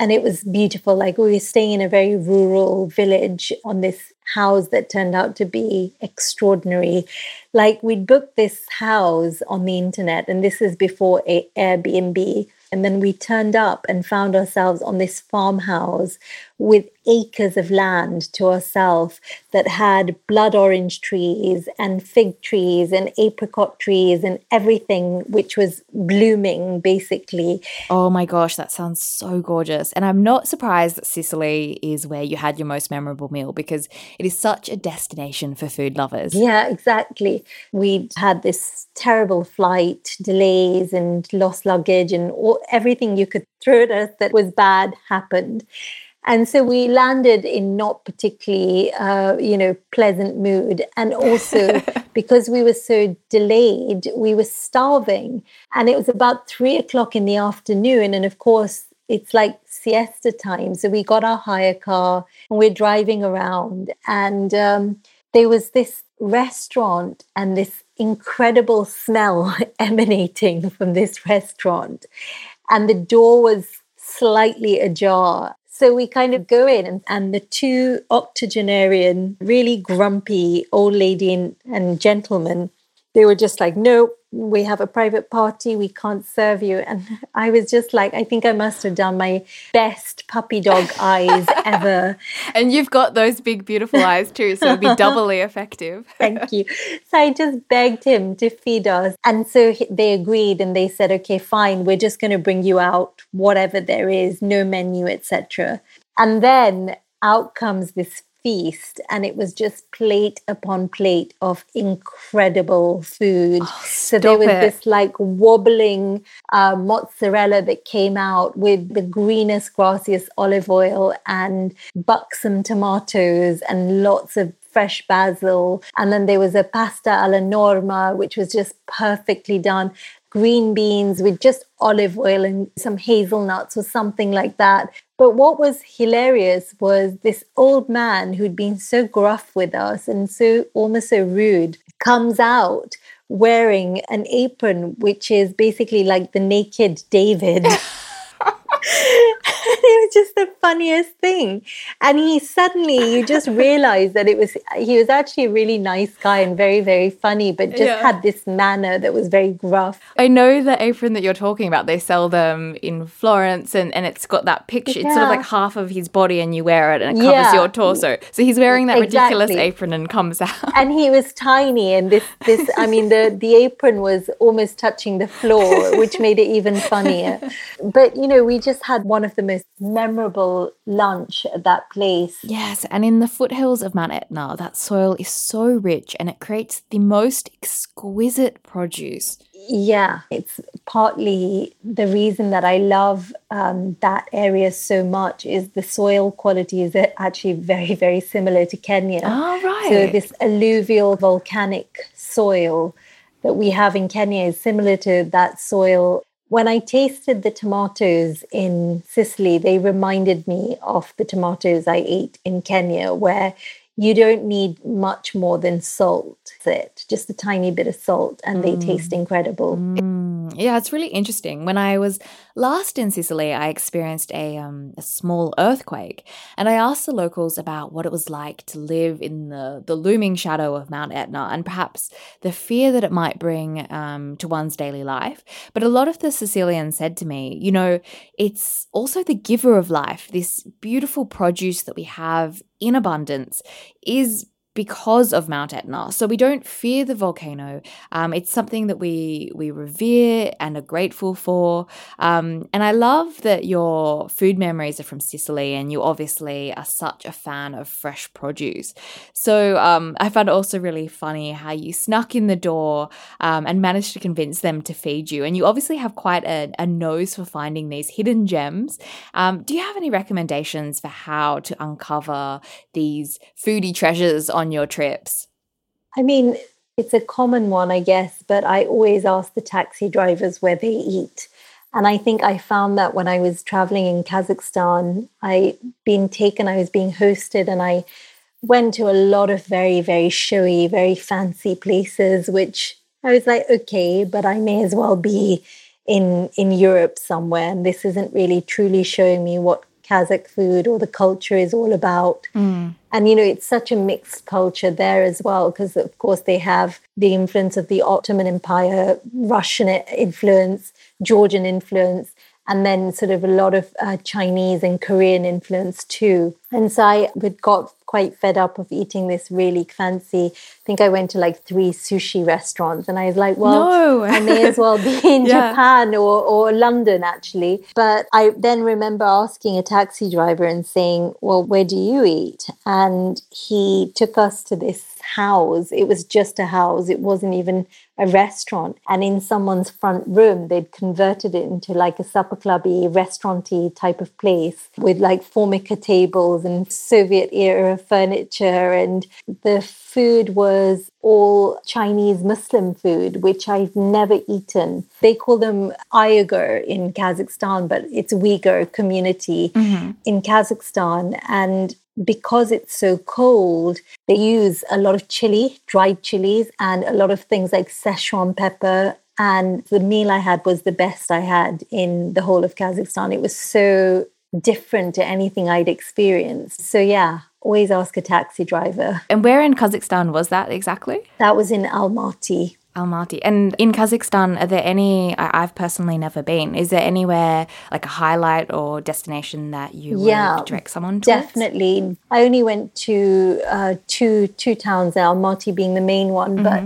Speaker 2: and it was beautiful. Like we were staying in a very rural village on this house that turned out to be extraordinary. Like we'd booked this house on the internet, and this is before a Airbnb. And then we turned up and found ourselves on this farmhouse with acres of land to ourselves that had blood orange trees and fig trees and apricot trees and everything which was blooming basically.
Speaker 1: Oh my gosh, that sounds so gorgeous. And I'm not surprised that Sicily is where you had your most memorable meal because it is such a destination for food lovers.
Speaker 2: Yeah, exactly. We had this terrible flight delays and lost luggage and all, everything you could throw at us that was bad happened. And so we landed in not particularly, uh, you know, pleasant mood. And also because we were so delayed, we were starving. And it was about three o'clock in the afternoon. And of course, it's like siesta time. So we got our hire car and we're driving around. And um, there was this restaurant and this incredible smell emanating from this restaurant. And the door was slightly ajar so we kind of go in, and, and the two octogenarian, really grumpy old lady and, and gentleman, they were just like, nope, we have a private party we can't serve you. And i was just like i think i must have done my best puppy dog eyes ever.
Speaker 1: And you've got those big beautiful eyes too so it'd be doubly effective.
Speaker 2: Thank you. So i just begged him to feed us. And so they agreed and they said okay fine we're just going to bring you out whatever there is no menu etc and then out comes this feast and it was just plate upon plate of incredible food.
Speaker 1: Oh,
Speaker 2: so there was
Speaker 1: it.
Speaker 2: this like wobbling uh, mozzarella that came out with the greenest, grassiest olive oil and buxom tomatoes and lots of fresh basil. And then there was a pasta alla norma, which was just perfectly done. Green beans with just olive oil and some hazelnuts or something like that. But what was hilarious was this old man who'd been so gruff with us and so almost so rude comes out wearing an apron, which is basically like the naked David. it was just the funniest thing. And he suddenly, you just realized that it was, he was actually a really nice guy and very, very funny, but just
Speaker 1: Yeah.
Speaker 2: had this manner that was very gruff.
Speaker 1: I know the apron that you're talking about. They sell them in Florence, and, and it's got that picture. It's sort of like half of his body, and you wear it, and it covers
Speaker 2: Yeah.
Speaker 1: your torso. So he's wearing that ridiculous apron and comes out.
Speaker 2: and he was tiny and this this i mean the the apron was almost touching the floor which made it even funnier but you know we just had one of the most memorable lunch at that place
Speaker 1: Yes, and in the foothills of Mount Etna, that soil is so rich and it creates the most exquisite produce.
Speaker 2: yeah it's partly the reason that i love um, that area so much is the soil quality is actually very very similar to kenya
Speaker 1: Oh, right.
Speaker 2: So this alluvial volcanic soil that we have in Kenya is similar to that soil. When I tasted the tomatoes in Sicily, they reminded me of the tomatoes I ate in Kenya, where you don't need much more than salt. It just a tiny bit of salt, and they taste incredible.
Speaker 1: Mm, yeah, it's really interesting. When I was last in Sicily, I experienced a, um, a small earthquake, and I asked the locals about what it was like to live in the, the looming shadow of Mount Etna and perhaps the fear that it might bring um, to one's daily life. But a lot of the Sicilians said to me, you know, it's also the giver of life. This beautiful produce that we have in abundance is because of Mount Etna. So we don't fear the volcano. Um, it's something that we we revere and are grateful for. Um, and I love that your food memories are from Sicily, and you obviously are such a fan of fresh produce. So um, I found it also really funny how you snuck in the door um, and managed to convince them to feed you. And you obviously have quite a, a nose for finding these hidden gems. Um, do you have any recommendations for how to uncover these foodie treasures on your trips?
Speaker 2: I mean, it's a common one, I guess, but I always ask the taxi drivers where they eat. And I think I found that when I was traveling in Kazakhstan, I been taken, I was being hosted, and I went to a lot of very, very showy, very fancy places, which I was like, okay, but I may as well be in in Europe somewhere. And this isn't really truly showing me what Kazakh food or the culture is all about. Mm. And you know, it's such a mixed culture there as well, because of course they have the influence of the Ottoman Empire, Russian influence, Georgian influence, and then sort of a lot of uh, Chinese and Korean influence too. And so I got quite fed up of eating this really fancy. I think I went to like three sushi restaurants, and I was like, well,
Speaker 1: No.
Speaker 2: I may as well be in
Speaker 1: Yeah.
Speaker 2: Japan or, or London actually. But I then remember asking a taxi driver and saying, Well, where do you eat? And he took us to this house. It was just a house, it wasn't even a restaurant. And in someone's front room, they'd converted it into like a supper clubby, restauranty type of place with like formica tables and Soviet era furniture. And the food was all Chinese Muslim food, which I've never eaten. They call them Uyghur in Kazakhstan, but it's Uyghur community mm-hmm. in Kazakhstan. And because it's so cold, they use a lot of chili, dried chilies, and a lot of things like Szechuan pepper. And the meal I had was the best I had in the whole of Kazakhstan. It was so different to anything I'd experienced. So, yeah, always ask a taxi driver.
Speaker 1: And where in Kazakhstan was that exactly?
Speaker 2: That was in Almaty.
Speaker 1: Almaty. And in Kazakhstan, are there any? I, I've personally never been. Is there anywhere like a highlight or destination that you would
Speaker 2: Yeah,
Speaker 1: direct someone to?
Speaker 2: Definitely. I only went to uh, two two towns, Almaty being the main one, but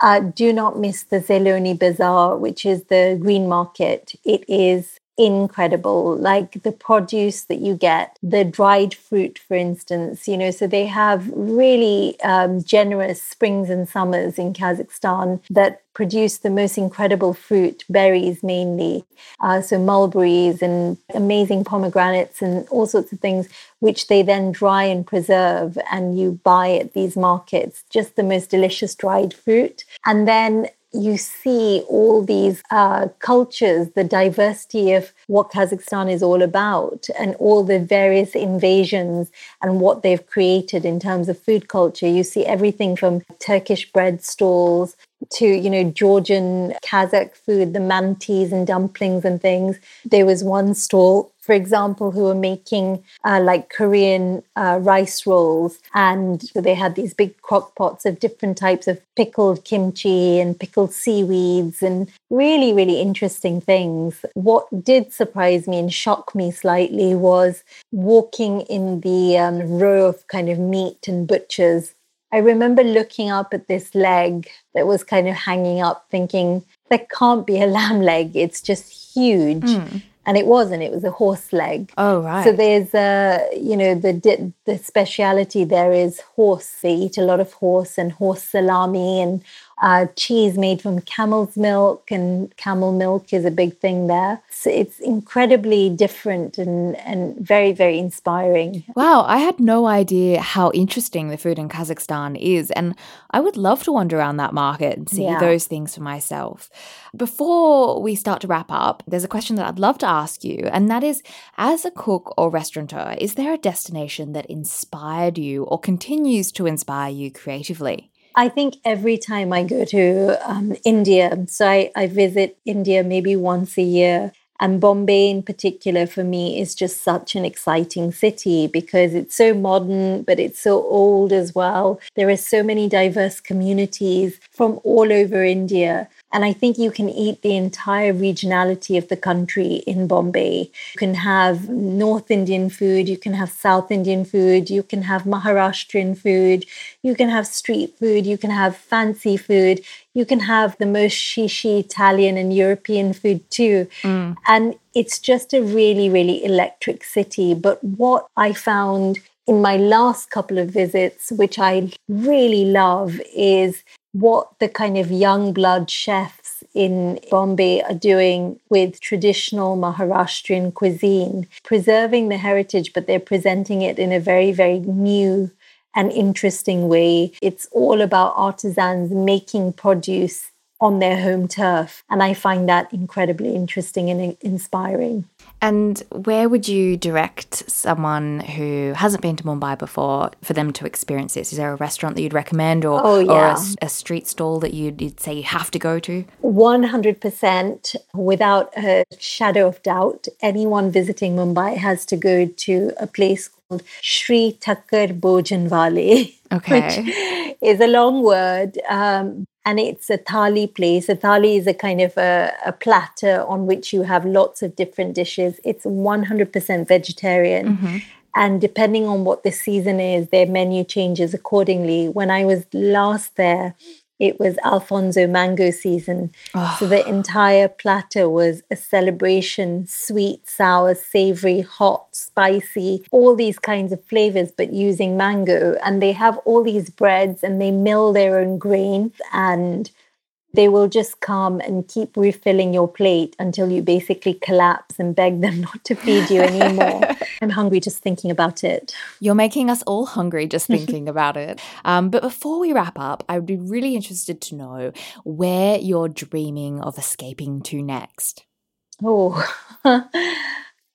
Speaker 2: uh, do not miss the Zelyoniy Bazaar, which is the green market. It is incredible. Like the produce that you get the dried fruit for instance you know so they have really um, generous springs and summers in kazakhstan that produce the most incredible fruit berries mainly uh, so mulberries and amazing pomegranates and all sorts of things which they then dry and preserve and you buy at these markets. Just the most delicious dried fruit. And then you see all these uh, cultures, the diversity of what Kazakhstan is all about, and all the various invasions and what they've created in terms of food culture. You see everything from Turkish bread stalls to you know Georgian Kazakh food, the mantis and dumplings and things. There was one stall for example, who were making uh, like Korean uh, rice rolls. And they had these big crock pots of different types of pickled kimchi and pickled seaweeds and really, really interesting things. What did surprise me and shock me slightly was walking in the um, row of kind of meat and butchers. I remember looking up at this leg that was kind of hanging up, thinking, that can't be a lamb leg. It's just huge. Mm and it wasn't it was a horse leg
Speaker 1: oh right
Speaker 2: so there's a you know the the speciality there is horse they eat a lot of horse and horse salami and uh, cheese made from camel's milk, and camel milk is a big thing there. So it's incredibly different and, and very, very inspiring.
Speaker 1: Wow, I had no idea how interesting the food in Kazakhstan is. And I would love to wander around that market and see yeah. those things for myself. Before we start to wrap up, there's a question that I'd love to ask you, and that is as a cook or restaurateur, is there a destination that inspired you or continues to inspire you creatively?
Speaker 2: I think every time I go to um, India, so I, I visit India maybe once a year. And Bombay, in particular, for me, is just such an exciting city because it's so modern, but it's so old as well. There are so many diverse communities from all over India. And I think you can eat the entire regionality of the country in Bombay. You can have North Indian food, you can have South Indian food, you can have Maharashtrian food, you can have street food, you can have fancy food, you can have the most shishi Italian and European food too. Mm. And it's just a really, really electric city. But what I found in my last couple of visits, which I really love, is what the kind of young blood chefs in Bombay are doing with traditional Maharashtrian cuisine, preserving the heritage, but they're presenting it in a very, very new and interesting way. It's all about artisans making produce on their home turf. And I find that incredibly interesting and inspiring.
Speaker 1: And where would you direct someone who hasn't been to Mumbai before for them to experience this? Is there a restaurant that you'd recommend or,
Speaker 2: oh, yeah.
Speaker 1: or a, a, street stall that you'd, you'd say you have to go to?
Speaker 2: 100% without a shadow of doubt. Anyone visiting Mumbai has to go to a place called Shree Thaker Bhojanalay.
Speaker 1: Okay.
Speaker 2: Which is a long word, um, and it's a thali place. A thali is a kind of a, a, platter on which you have lots of different dishes. It's 100% vegetarian. Mm-hmm. And depending on what the season is, their menu changes accordingly. When I was last there, it was Alfonso mango season. Oh. So the ah. entire platter was a celebration sweet, sour, savory, hot, spicy, all these kinds of flavors, but using mango. And they have all these breads and they mill their own grains and they will just come and keep refilling your plate until you basically collapse and beg them not to feed you anymore. I'm hungry just thinking about it.
Speaker 1: You're making us all hungry just thinking about it. Um, but before we wrap up, I would be really interested to know where you're dreaming of escaping to next.
Speaker 2: Oh,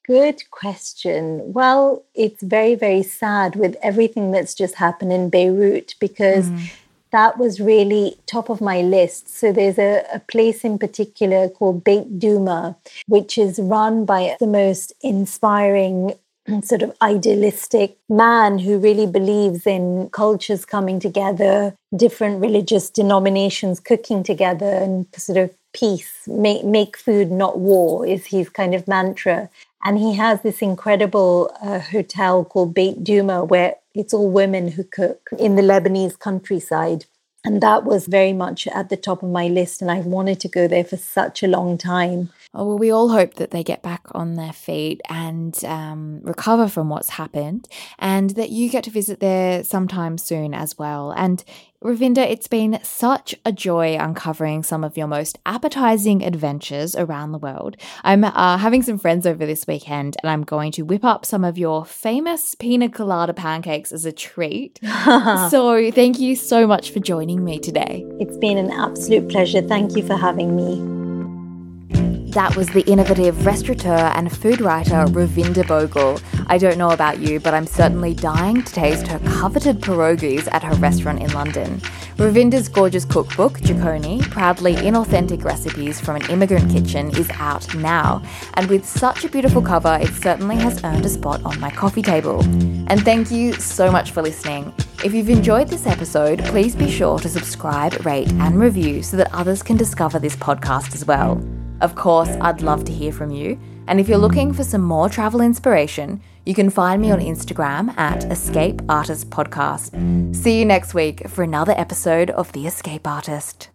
Speaker 2: good question. Well, it's very, very sad with everything that's just happened in Beirut because. Mm that was really top of my list. So there's a, a place in particular called Beit Douma, which is run by the most inspiring sort of idealistic man who really believes in cultures coming together, different religious denominations cooking together, and sort of peace, make, make food, not war, is his kind of mantra. And he has this incredible uh, hotel called Beit Douma where it's all women who cook in the Lebanese countryside. And that was very much at the top of my list. And I've wanted to go there for such a long time.
Speaker 1: Oh, well, we all hope that they get back on their feet and um, recover from what's happened, and that you get to visit there sometime soon as well. And Ravinder, it's been such a joy uncovering some of your most appetizing adventures around the world. I'm uh, having some friends over this weekend, and I'm going to whip up some of your famous pina colada pancakes as a treat. so, thank you so much for joining me today.
Speaker 2: It's been an absolute pleasure. Thank you for having me.
Speaker 1: That was the innovative restaurateur and food writer Ravinder Bhogal. I don't know about you, but I'm certainly dying to taste her coveted pierogies at her restaurant in London. Ravinder's gorgeous cookbook, Jikoni, proudly inauthentic recipes from an immigrant kitchen, is out now. And with such a beautiful cover, it certainly has earned a spot on my coffee table. And thank you so much for listening. If you've enjoyed this episode, please be sure to subscribe, rate, and review so that others can discover this podcast as well. Of course, I'd love to hear from you. And if you're looking for some more travel inspiration, you can find me on Instagram at Escape Artist Podcast. See you next week for another episode of The Escape Artist.